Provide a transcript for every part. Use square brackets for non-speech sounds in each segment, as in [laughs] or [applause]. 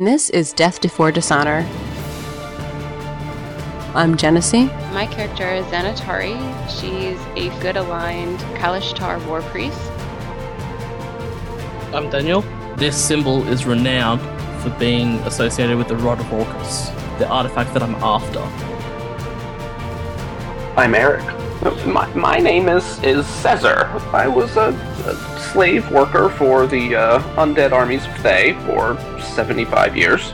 This is Death Before Dishonor. I'm Genesee. My character is Xanatari. She's a good aligned Kalashtar war priest. I'm Daniel. This symbol is renowned for being associated with the Rod of Orcus, the artifact that I'm after. I'm Eric. My, my name is, is Caesar. I was a, a slave worker for the uh, undead armies of Thay for 75 years.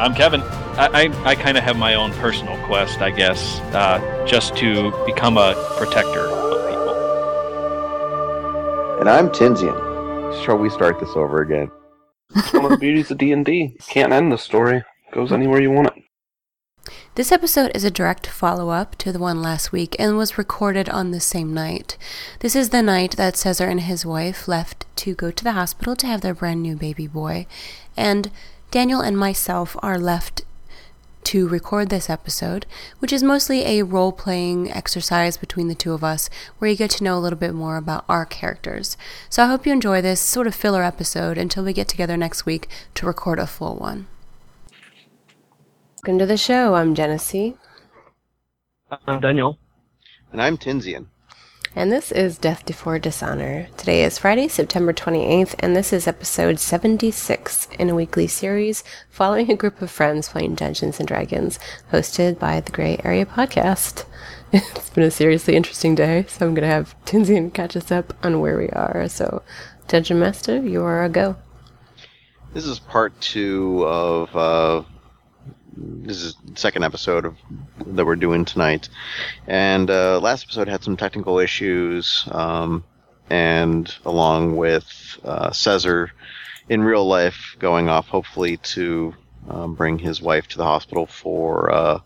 I'm Kevin. I, I, I kind of have my own personal quest, I guess, uh, just to become a protector of people. And I'm Tinsian. Shall we start this over again? It's one of the beauties of D&D. Can't end the story. Goes anywhere you want it. This episode is a direct follow up to the one last week and was recorded on the same night. This is the night that Caesar and his wife left to go to the hospital to have their brand new baby boy, and Daniel and myself are left to record this episode, which is mostly a role playing exercise between the two of us where you get to know a little bit more about our characters. So I hope you enjoy this sort of filler episode until we get together next week to record a full one. Welcome to the show. I'm Genesee. I'm Daniel. And I'm Tinsian. And this is Death Before Dishonor. Today is Friday, September 28th, and this is episode 76 in a weekly series following a group of friends playing Dungeons and Dragons, hosted by the Gray Area Podcast. [laughs] It's been a seriously interesting day, so I'm going to have Tinsian catch us up on where we are. So, Dungeon Master, you are a go. This is part two of uh, this is the second episode of that we're doing tonight, and uh, last episode had some technical issues, um, and along with uh, Caesar in real life going off, hopefully to um, bring his wife to the hospital for uh,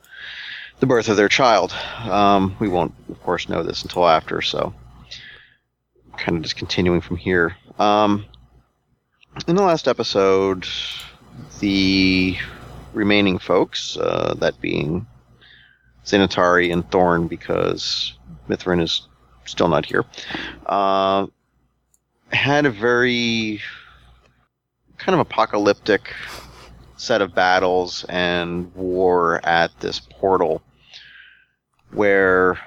the birth of their child. Um, we won't, of course, know this until after, so kind of just continuing from here. Um, in the last episode, the remaining folks, uh, that being Xanatari and Thorn, because Mithrin is still not here, uh, had a very kind of apocalyptic set of battles and war at this portal where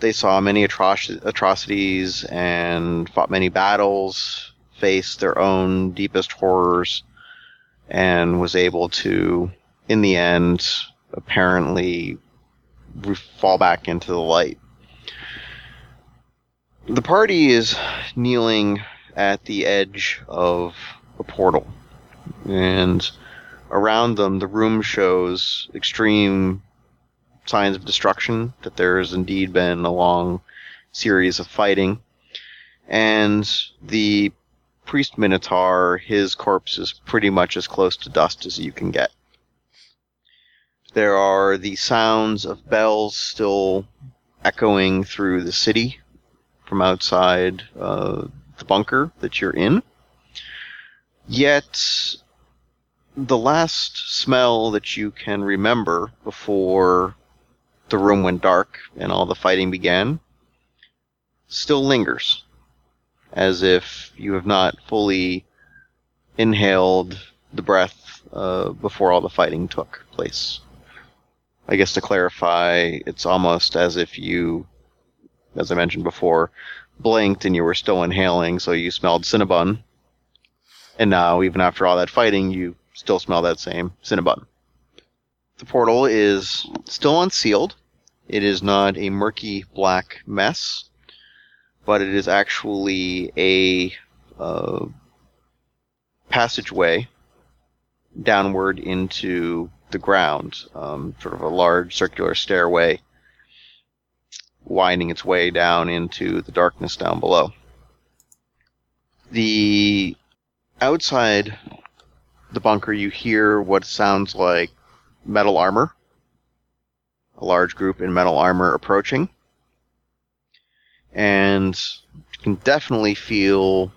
they saw many atroci- atrocities and fought many battles, faced their own deepest horrors, and was able to in the end, apparently we fall back into the light. The party is kneeling at the edge of a portal, and around them, the room shows extreme signs of destruction, that there has indeed been a long series of fighting, and the priest Minotaur, his corpse is pretty much as close to dust as you can get. There are the sounds of bells still echoing through the city from outside uh, the bunker that you're in. Yet, the last smell that you can remember before the room went dark and all the fighting began still lingers, as if you have not fully inhaled the breath uh, before all the fighting took place. I guess to clarify, it's almost as if you, as I mentioned before, blinked and you were still inhaling, so you smelled Cinnabon. And now, even after all that fighting, you still smell that same Cinnabon. The portal is still unsealed. It is not a murky black mess, but it is actually a uh, passageway downward into the ground, um, sort of a large circular stairway winding its way down into the darkness down below. The outside the bunker, you hear what sounds like metal armor. A large group in metal armor approaching. And you can definitely feel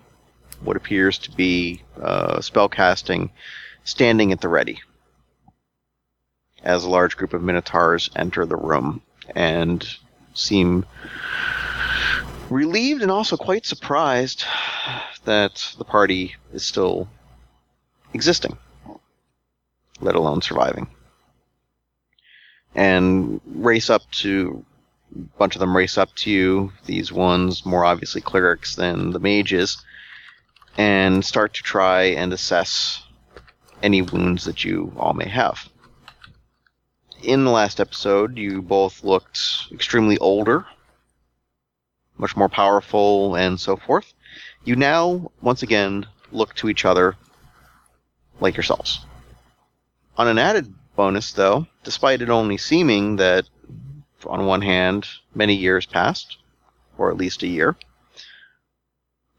what appears to be uh, spellcasting standing at the ready as a large group of minotaurs enter the room and seem relieved and also quite surprised that the party is still existing, let alone surviving. And race up to a bunch of them race up to you, these ones more obviously clerics than the mages, and start to try and assess any wounds that you all may have. In the last episode, you both looked extremely older, much more powerful, and so forth. You now, once again, look to each other like yourselves. On an added bonus, though, despite it only seeming that, on one hand, many years passed, or at least a year,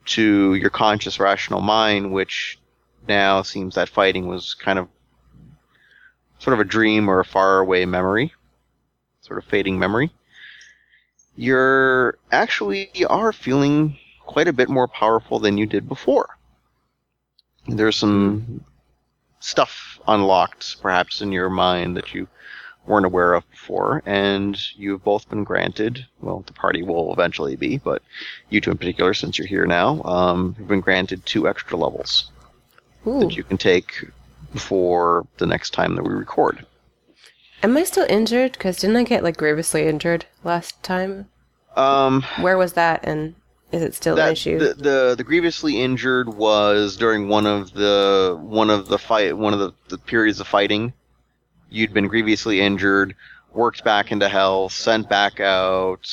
to your conscious, rational mind, which now seems that fighting was kind of sort of a dream or a faraway memory, sort of fading memory. You're actually are feeling quite a bit more powerful than you did before. There's some stuff unlocked, perhaps in your mind that you weren't aware of before, and you've both been granted. Well, the party will eventually be, but you two in particular, since you're here now, um, have been granted two extra levels Ooh. that you can take before the next time that we record. Am I still injured? Because didn't I get like grievously injured last time? Um, Where was that, and is it still an issue? the, the the grievously injured was during one of the one of the fight one of the, the periods of fighting. You'd been grievously injured, worked back into hell, sent back out.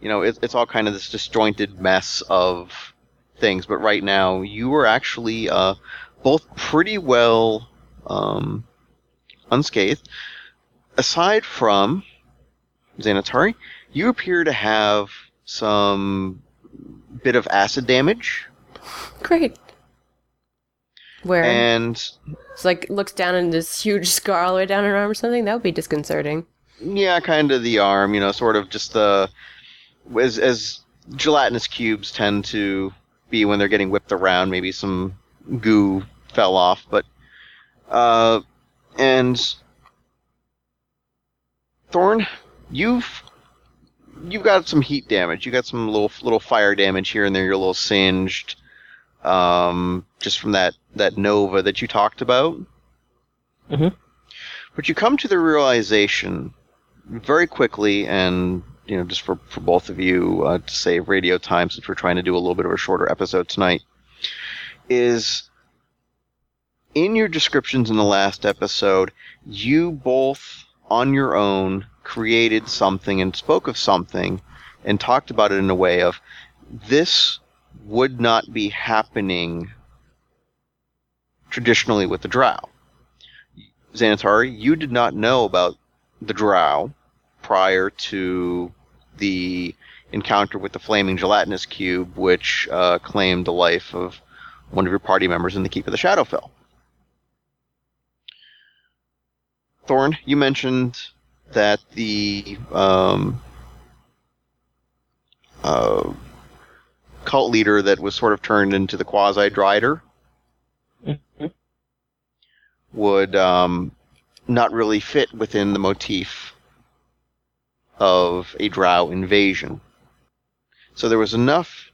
You know, it, it's all kind of this disjointed mess of things. But right now, you are actually uh, both pretty well um, unscathed. Aside from Xanatari, you appear to have some bit of acid damage, Great. Where and it's like looks down and this huge scar all the way down her arm or something. That would be disconcerting. yeah, kind of the arm. You know, sort of just the as as gelatinous cubes tend to be when they're getting whipped around. Maybe some goo fell off, but uh, and Thorn, you've you've got some heat damage. You got some little little fire damage here and there. You're a little singed, um, just from that that nova that you talked about. Mhm. But you come to the realization very quickly, and you know, just for for both of you uh, to save radio time, since we're trying to do a little bit of a shorter episode tonight, is in your descriptions in the last episode, you both on your own created something and spoke of something and talked about it in a way of this would not be happening traditionally with the drow. Xanatari, you did not know about the drow prior to the encounter with the flaming gelatinous cube, which uh, claimed the life of one of your party members in the Keep of the Shadowfell. Thorn, you mentioned that the um, uh, cult leader that was sort of turned into the quasi Drider Mhm. would um, not really fit within the motif of a drow invasion. So there was enough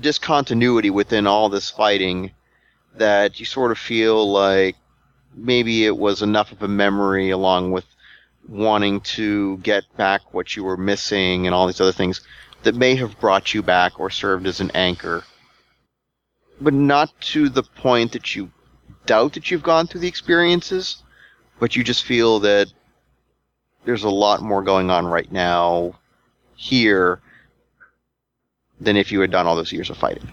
discontinuity within all this fighting that you sort of feel like maybe it was enough of a memory along with wanting to get back what you were missing and all these other things that may have brought you back or served as an anchor. But not to the point that you doubt that you've gone through the experiences, but you just feel that there's a lot more going on right now here than if you had done all those years of fighting.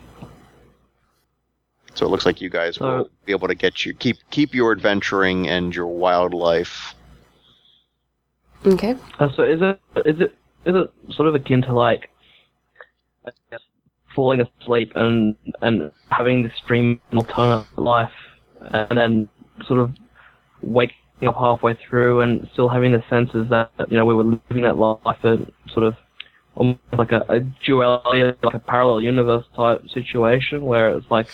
So it looks like you guys will So- be able to get you keep keep your adventuring and your wildlife. Okay. Uh, so is it is it is it sort of akin to like I guess, falling asleep and and having this dream alternate life and then sort of waking up halfway through and still having the senses that you know we were living that life and sort of almost like a, a duality, like a parallel universe type situation where it's like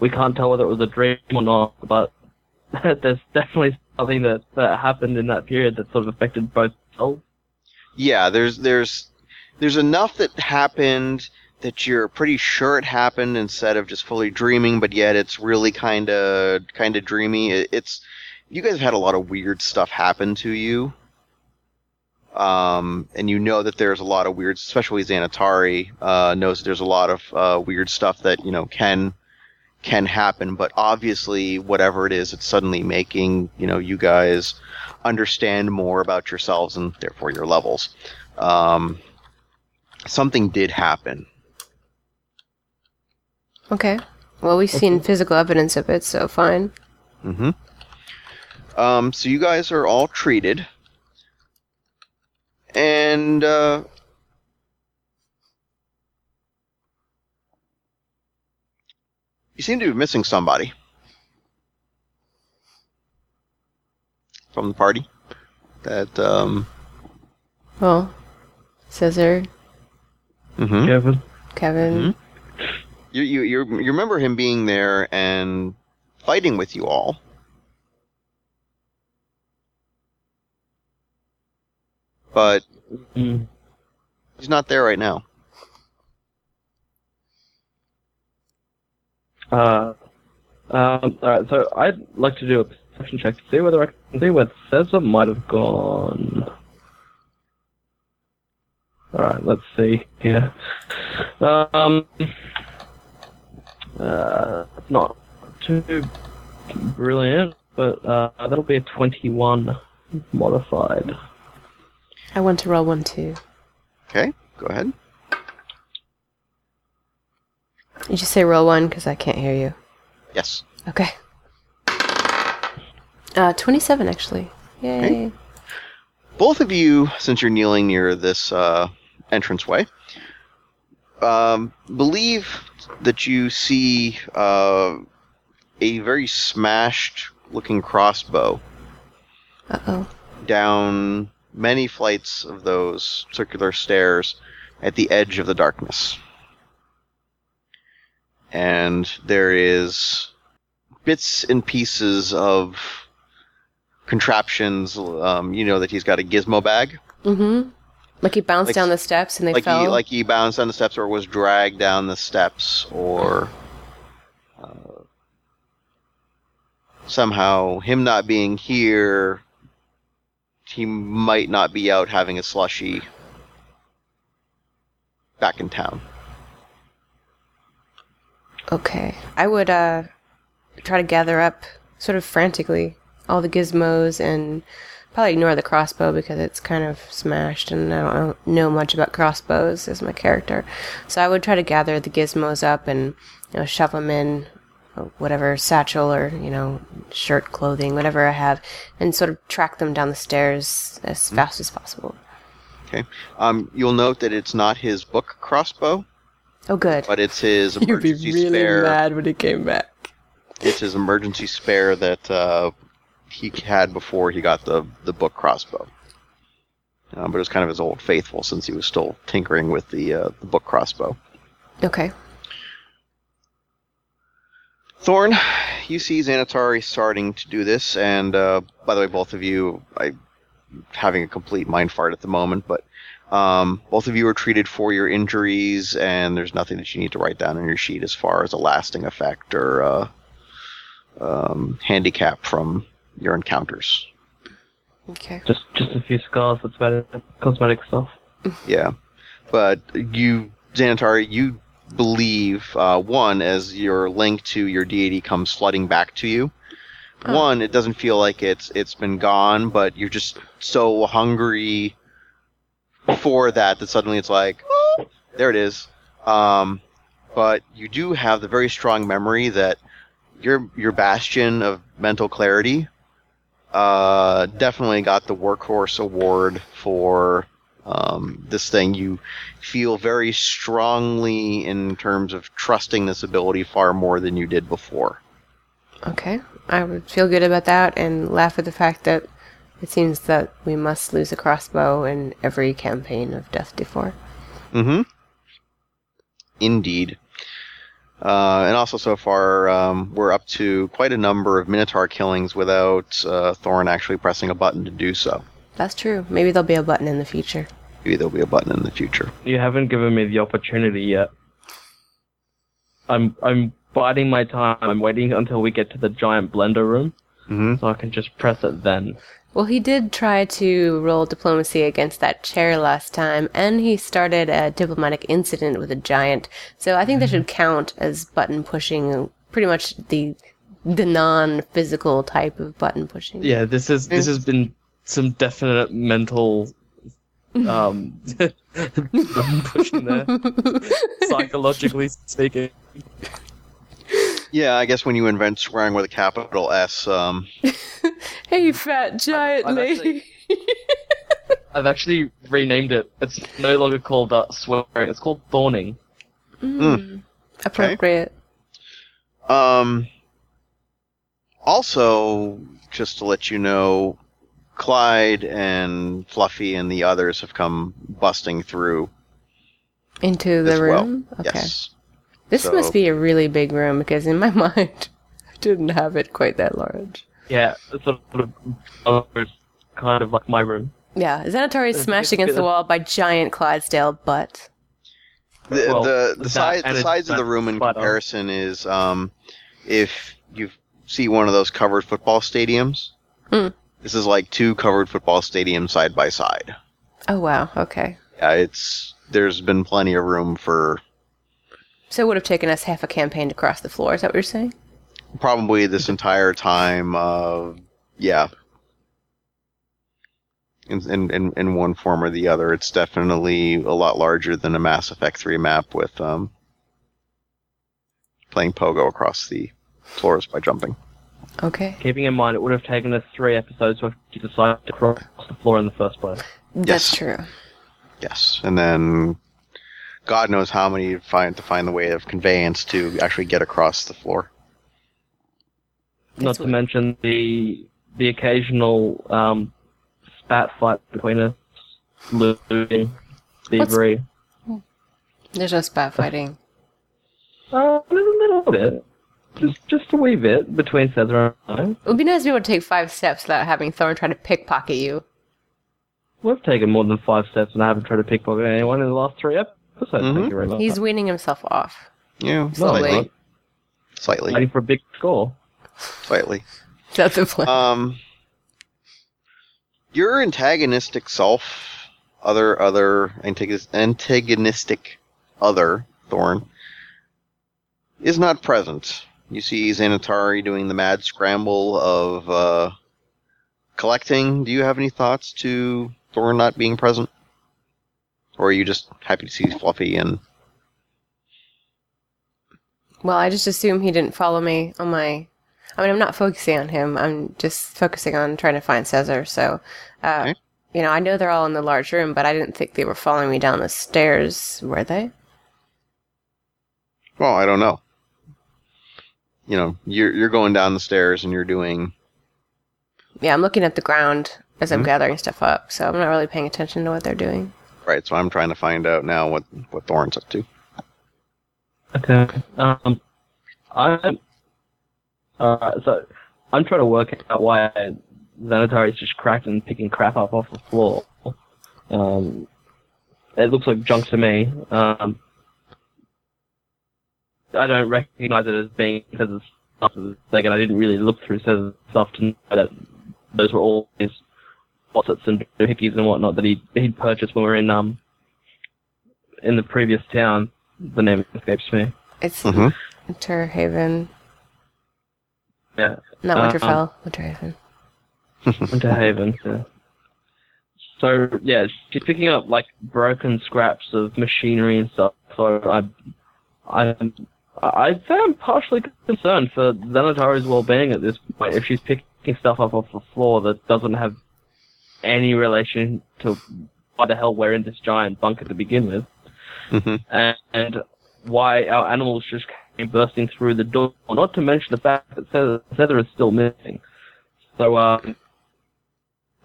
we can't tell whether it was a dream or not, but [laughs] there's definitely something that, that happened in that period that sort of affected both selves. Yeah, there's there's there's enough that happened that you're pretty sure it happened instead of just fully dreaming, but yet it's really kind of kind of dreamy. It, it's you guys have had a lot of weird stuff happen to you, um, and you know that there's a lot of weird, especially Xanatari uh, knows that there's a lot of uh, weird stuff that you know can can happen. But obviously, whatever it is, it's suddenly making you know you guys understand more about yourselves and therefore your levels. Um, something did happen. Okay. Well, we've seen physical evidence of it, so fine. Mm-hmm. Um, so you guys are all treated, and uh, you seem to be missing somebody from the party. That um, Well, Caesar, mhm. Kevin. Kevin. you, you you you remember him being there and fighting with you all. But Mm. he's not there right now. Uh, um, alright, so I'd like to do a perception check to see whether I can see where Cesar might have gone. Alright, let's see here. Um, uh, not too brilliant, but uh, that'll be a 21 modified. I want to roll one too. Okay, go ahead. You just say roll one because I can't hear you. Yes. Okay. Uh, 27 actually. Yay. Okay. both of you, since you're kneeling near this uh, entranceway, um, believe that you see uh, a very smashed looking crossbow Uh oh. down many flights of those circular stairs at the edge of the darkness. And there is bits and pieces of contraptions. Um, you know that he's got a gizmo bag. Mm-hmm. Like he bounced Like- down the steps and they like fell. he like he bounced down the steps or was dragged down the steps or uh, somehow him not being here he might not be out having a slushy back in town Okay. I would uh try to gather up sort of frantically all the gizmos and probably ignore the crossbow because it's kind of smashed and I don't know much about crossbows as my character. So I would try to gather the gizmos up and you know shove them in whatever satchel or you know shirt clothing whatever I have and sort of track them down the stairs as fast as possible. okay um, you'll note that it's not his book crossbow Oh good. but it's his [laughs] emergency spare mad when he came back. it's his emergency spare that uh, he had before he got the, the book crossbow. Uh, but it was kind of his old faithful since he was still tinkering with the, uh, the book crossbow. Okay. Thorn, you see Xanatari starting to do this, and uh, by the way, both of you, I having a complete mind fart at the moment, but um, both of you are treated for your injuries, and there's nothing that you need to write down on your sheet as far as a lasting effect or uh, um, handicap from your encounters. Okay. Just just a few scars, that's about it. Cosmetic stuff. Yeah, but you, Xanatari, you believe uh, one as your link to your deity comes flooding back to you. Oh. One, it doesn't feel like it's it's been gone, but you're just so hungry for that that suddenly it's like, "Oh, there it is. Um, but you do have the very strong memory that your your bastion of mental clarity uh, definitely got the workhorse award for um, this thing. You feel very strongly in terms of trusting this ability far more than you did before. Okay. I would feel good about that and laugh at the fact that it seems that we must lose a crossbow in every campaign of Death Before. Mm-hmm. Indeed. Uh, and also, so far, um, we're up to quite a number of Minotaur killings without uh, Thorn actually pressing a button to do so. That's true. Maybe there'll be a button in the future. Maybe there'll be a button in the future. You haven't given me the opportunity yet. I'm I'm biding my time. I'm waiting until we get to the giant blender room, hmm so I can just press it then. Well, he did try to roll diplomacy against that chair last time, and he started a diplomatic incident with a giant. So I think that should count as button pushing, pretty much the the non-physical type of button pushing. Yeah, this is this has been some definite mental um [laughs] pushing there, psychologically speaking. Yeah, I guess when you invent swearing with a capital S, um, [laughs] Hey, fat giant I've lady. [laughs] I've actually renamed it. It's no longer called uh, swearing. It's called thorning. Appropriate. um, also, just to let you know, Clyde and Fluffy and the others have come busting through Into the as well. room? Okay. Yes. This So- must be a really big room because in my [laughs] mind, I didn't have it quite that large. Yeah, it's sort of it's kind of like my room. Yeah, Xanatari is smashed against the wall by giant Clydesdale butt. The Well, the, the size the size of the room in spot on. comparison is um, if you see one of those covered football stadiums, Hmm. This is like two covered football stadiums side by side. Oh wow, okay. Yeah, it's there's been plenty of room for So it would have taken us half a campaign to cross the floor, is that what you're saying? probably this entire time. Uh, yeah. In, in, in, in one form or the other, it's definitely a lot larger than a Mass Effect 3 map with um, playing pogo across the floors by jumping. Okay. Keeping in mind, it would have taken us three episodes to decide to cross the floor in the first place. That's Yes. true. Yes, and then God knows how many find to find the way of conveyance to actually get across the floor. Not That's to what- mention the the occasional um, spat fight between us, looting, thievery. There's no spat fighting. Uh, a little, little bit. Just, just a wee bit between Cesar and I. It would be nice to be able to take five steps without having Thorn try to pickpocket you. We've taken more than five steps and I haven't tried to pickpocket anyone in the last three episodes. Mhm. Thank you very much. He's weaning himself off. Yeah, Slowly. slightly. Slightly. waiting for a big score. Slightly. [laughs] That's the plan. Um, your antagonistic self, other other antagonistic other Thorn, is not present. You see Xanatari doing the mad scramble of uh, collecting. Do you have any thoughts to Thorn not being present, or are you just happy to see Fluffy and well, I just assume he didn't follow me on my. I mean, I'm not focusing on him. I'm just focusing on trying to find Cesar. So, uh, Okay. you know, I know they're all in the large room, but I didn't think they were following me down the stairs. Were they? Well, I don't know. You know, you're you're going down the stairs and you're doing Yeah, I'm looking at the ground as I'm Mhm. gathering stuff up, so I'm not really paying attention to what they're doing. right. So I'm trying to find out now what what Thorn's up to. Okay. Um, I'm. Alright, so I'm trying to work out why Xanatari is just cracked and picking crap up off the floor. Um, it looks like junk to me. Um, I don't recognize it as being Cesar's stuff for a second. I didn't really look through Cesar's stuff to know that those were all his faucets and doohickeys and whatnot that he he'd purchased when we were in um in the previous town. The name escapes me. It's Mhm. Winterhaven, Yeah, not Uh, Winterfell. Winterhaven. [laughs] Winter Haven. Yeah. So yeah, she's picking up like broken scraps of machinery and stuff. So I, I, I am partially concerned for Xanatari's well-being at this point. If she's picking stuff up off the floor that doesn't have any relation to why the hell we're in this giant bunker to begin with, Mhm. and, and why our animals just came bursting through the door. Not to mention the fact that Cesar is still missing. So um,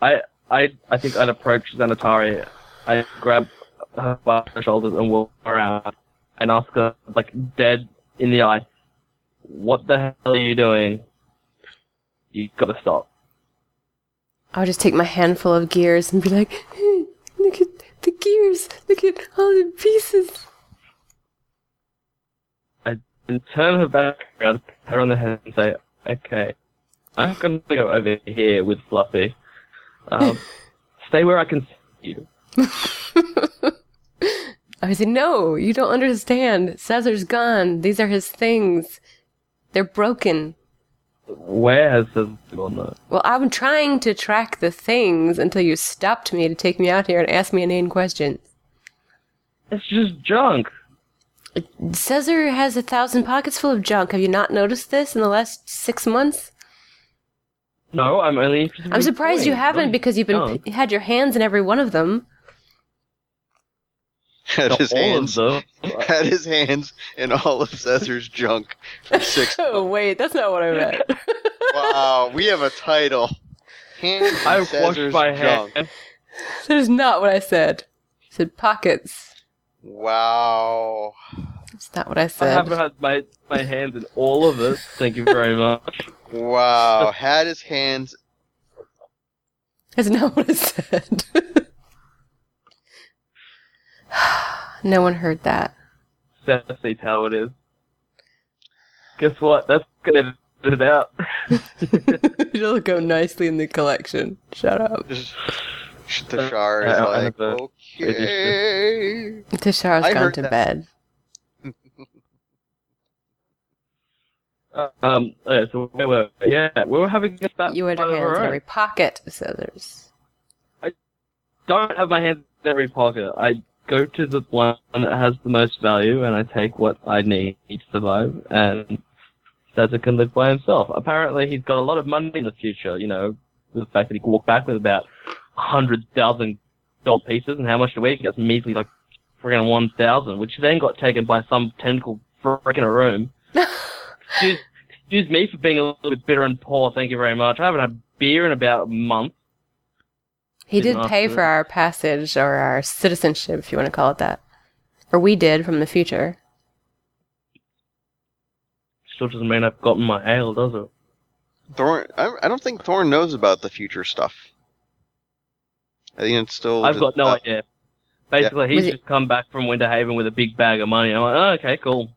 I I I think I'd approach Xanatari. I grab her by her shoulders and walk around and ask her like dead in the eye, "What the hell are you doing? You've gotta stop." I'll just take my handful of gears and be like, "Hey, look at the gears. Look at all the pieces. and turn her back around, pat her on the head, and say, "Okay, I'm gonna go over here with Fluffy. Um, [laughs] stay where I can see you." [laughs] I said, no, you don't understand. Caesar's gone. These are his things. They're broken. Where has this gone though? Well, I'm trying to track the things until you stopped me to take me out here and ask me inane questions. It's just junk. Caesar has a thousand pockets full of junk. Have you not noticed this in the last six months? No, I'm only. I'm surprised you haven't because you've been junk. had your hands in every one of them. [laughs] Had his hands them. [laughs] had his hands in all of Caesar's junk for six. [laughs] Oh wait, that's not what I meant. wow, we have a title. Hands in I washed my junk. hands. that is not what I said. I said pockets. Wow. That's not what I said. I haven't had my my hands in all of it. Thank you very much. Wow. Had his hands. That's not what I said. No one heard that. That's how it is. Guess what? That's gonna edit it out. [laughs] [laughs] It'll go nicely in the collection. Shut up. Tashar is Uh, like, have a- okay. [laughs] Tashar's I gone to that. bed. um. Okay, so we were yeah we were having a spat You had your of our hands in every pocket of Caesar's. Don't have my hands in every pocket. I go to the one that has the most value, and I take what I need to survive. And Cesar can live by himself. Apparently, he's got a lot of money in the future. You know, the fact that he can walk back with about a hundred thousand gold pieces, and how much a week? It's measly like friggin' one thousand, which then got taken by some tentacle frick in a room. [laughs] excuse, excuse me for being a little bit bitter and poor. Thank you very much. I haven't had beer in about a month. He Didn't did ask pay for for our passage or our citizenship, if you want to call it that. Or we did from the future. Still doesn't mean I've gotten my ale, does it? Thorn. I, I don't think Thorn knows about the future stuff. I think it's still. I've got no uh, idea. Basically, Was he's it- just come back from Winterhaven with a big bag of money. I'm like, oh, okay, cool.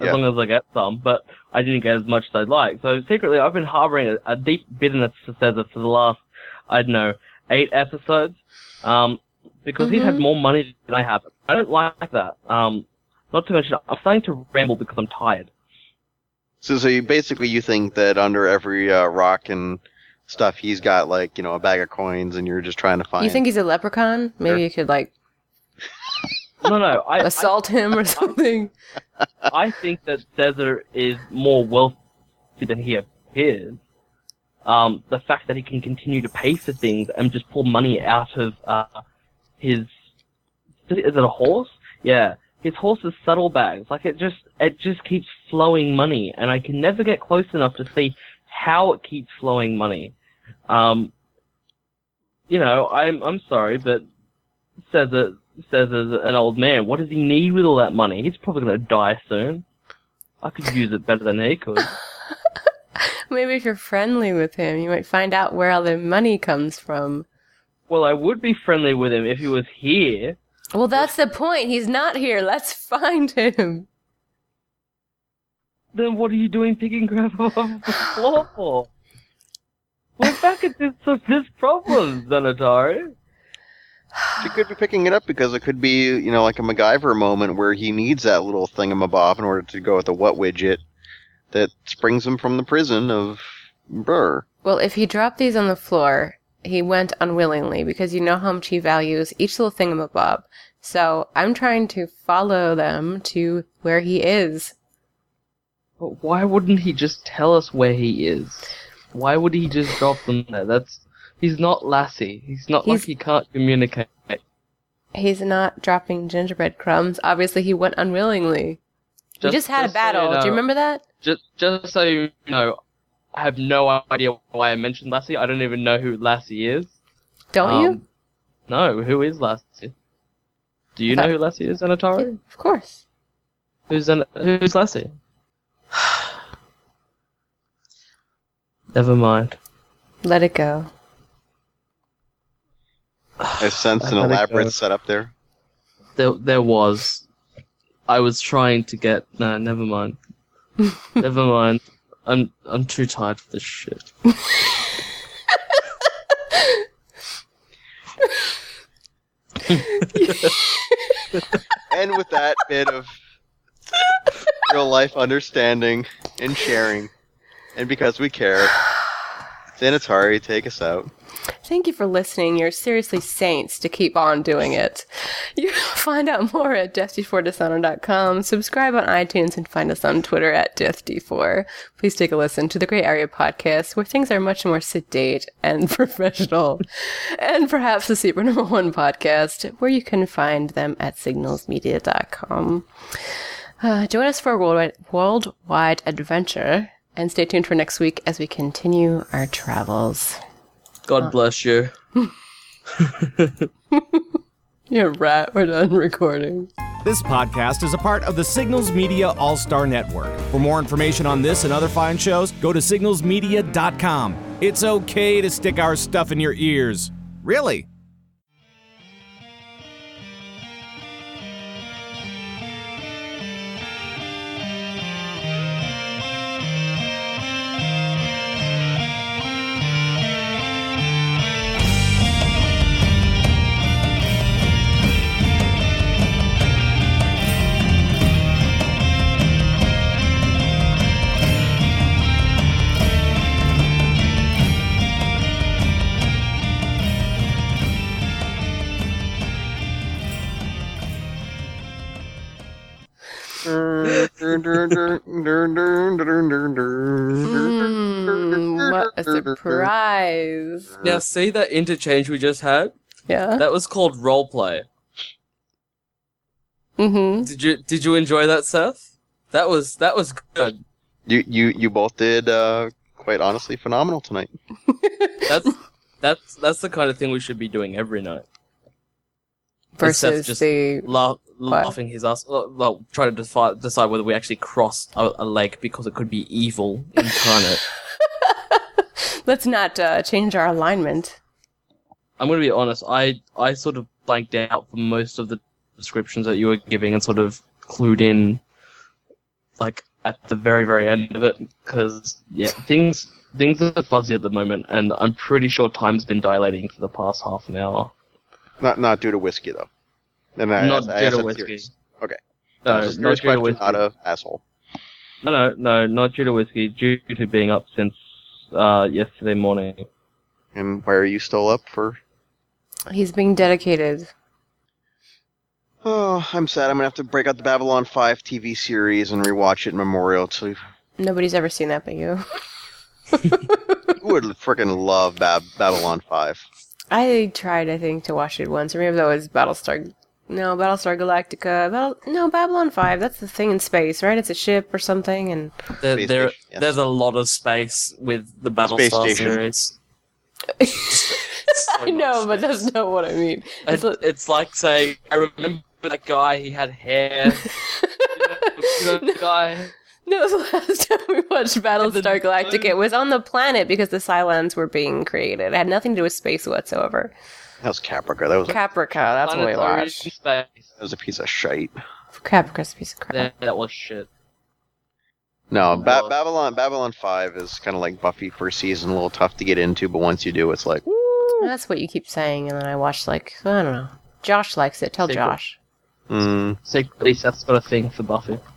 As Yeah. long as I get some, but I didn't get as much as I'd like. So secretly, I've been harboring a, a deep bitterness for Cesar for the last, I don't know, eight episodes. Um, because he's had more money than I have. I don't like that. Um, not to mention, I'm starting to ramble because I'm tired. So, so you basically you think that under every uh, rock and stuff, he's got like you know a bag of coins, and you're just trying to find. You think he's a leprechaun? Maybe Sure. you could like No, no, I, I assault him or something. I think that Caesar is more wealthy than he appears. Um, the fact that he can continue to pay for things and just pull money out of uh, his is it a horse? Yeah, his horse's saddlebags. Like it just it just keeps flowing money, and I can never get close enough to see how it keeps flowing money. Um, you know, I'm I'm sorry, but Caesar Caesar's an old man. What does he need with all that money? He's probably gonna die soon. I could use it better than he could. [laughs] Maybe if you're friendly with him, you might find out where all the money comes from. Well, I would be friendly with him if he was here. Well, that's the point. He's not here. Let's [laughs] find him. Then what are you doing picking gravel off the floor for? We're back at this of his problems, Xanatari. She could be picking it up because it could be, you know, like a MacGyver moment where he needs that little thingamabob in order to go with the what widget that springs him from the prison of Burr. Well, if he dropped these on the floor, he went unwillingly because you know how much he values each little thing thingamabob. So I'm trying to follow them to where he is. But why wouldn't he just tell us where he is? Why would he just drop them there? That's he's not Lassie. He's not He's- like he can't communicate. He's not dropping gingerbread crumbs. Obviously, he went unwillingly. We just had a so battle. you Do you remember that? Just, just so you know, I have no idea why I mentioned Lassie. I don't even know who Lassie is. Don't you? Um, No, who is Lassie? Do you I thought- know who Lassie is, Anatari? Yeah, of course. Who's An- who's Lassie? [sighs] Never mind. Let it go. I sense [sighs] an elaborate setup there. There, there was. I was trying to get. No, never mind. [laughs] Never mind. I'm I'm too tired for this shit. And with that bit of real life understanding and sharing, and because we care, Xanatari, take us out. Thank you for listening. You're seriously saints to keep on doing it. You [laughs] find out more at deathd4dishonor.com. Subscribe on iTunes and find us on Twitter at deathd4. Please take a listen to the Gray Area podcast where things are much more sedate and [laughs] professional. and perhaps the Super Number One podcast where you can find them at signalsmedia.com. Uh, join us for a worldwide, worldwide adventure and stay tuned for next week as we continue our travels. God bless you. [laughs] You're right. We're done recording. This podcast is a part of the Signals Media All Star Network. For more information on this and other fine shows, go to signalsmedia.com. It's okay to stick our stuff in your ears. Really? Now see that interchange we just had? Yeah. That was called roleplay. Mm-hmm. Did you did you enjoy that, Seth? That was that was good. You you you both did uh, quite honestly phenomenal tonight. [laughs] That's that's that's the kind of thing we should be doing every night. Instead of Versus just the la- laughing his ass. Well, well, trying to defi- decide whether we actually crossed a, a leg because it could be evil incarnate. Let's not uh, change our alignment. I'm gonna be honest. I I sort of blanked out for most of the descriptions that you were giving and sort of clued in, like at the very very end of it, because yeah, things things are fuzzy at the moment, and I'm pretty sure time's been dilating for the past half an hour. Not not due to whiskey though. And I, Not I, I due asked to whiskey. serious. Okay. No, Just not due to whiskey. Not a asshole. No, no, no, not due to whiskey. Due to being up since uh, yesterday morning. And why are you still up for? He's being dedicated. Oh, I'm sad. I'm gonna have to break out the Babylon 5 TV series and rewatch it in memorial to. Nobody's ever seen that but you. [laughs] you Would freaking love Bab- Babylon 5. I tried, I think, to watch it once, or maybe that was Battlestar. No, Battlestar Galactica. Battle, no, Babylon Five. That's the thing in space, right? It's a ship or something, and There, Space there, station, yes. there's a lot of space with the Space Battlestar station. series. [laughs] I know, but that's not what I mean. It's It's, li- it's like saying, I remember that guy, he had hair. [laughs] you know, the guy. No, the last time we watched Battlestar Galactica, it was on the planet because the Cylons were being created. It had nothing to do with space whatsoever. That was Caprica. That was, Caprica, that's what we planets watched. Space. that was a piece of shite. Caprica's a piece of crap. That, that was shit. No, ba- Well- Babylon Babylon 5 is kind of like Buffy first season, a little tough to get into, but once you do, it's like, That's what you keep saying, and then I watched like I don't know. Josh likes it. Tell Secret. Josh. mm, Secretly, Seth's got a thing for Buffy.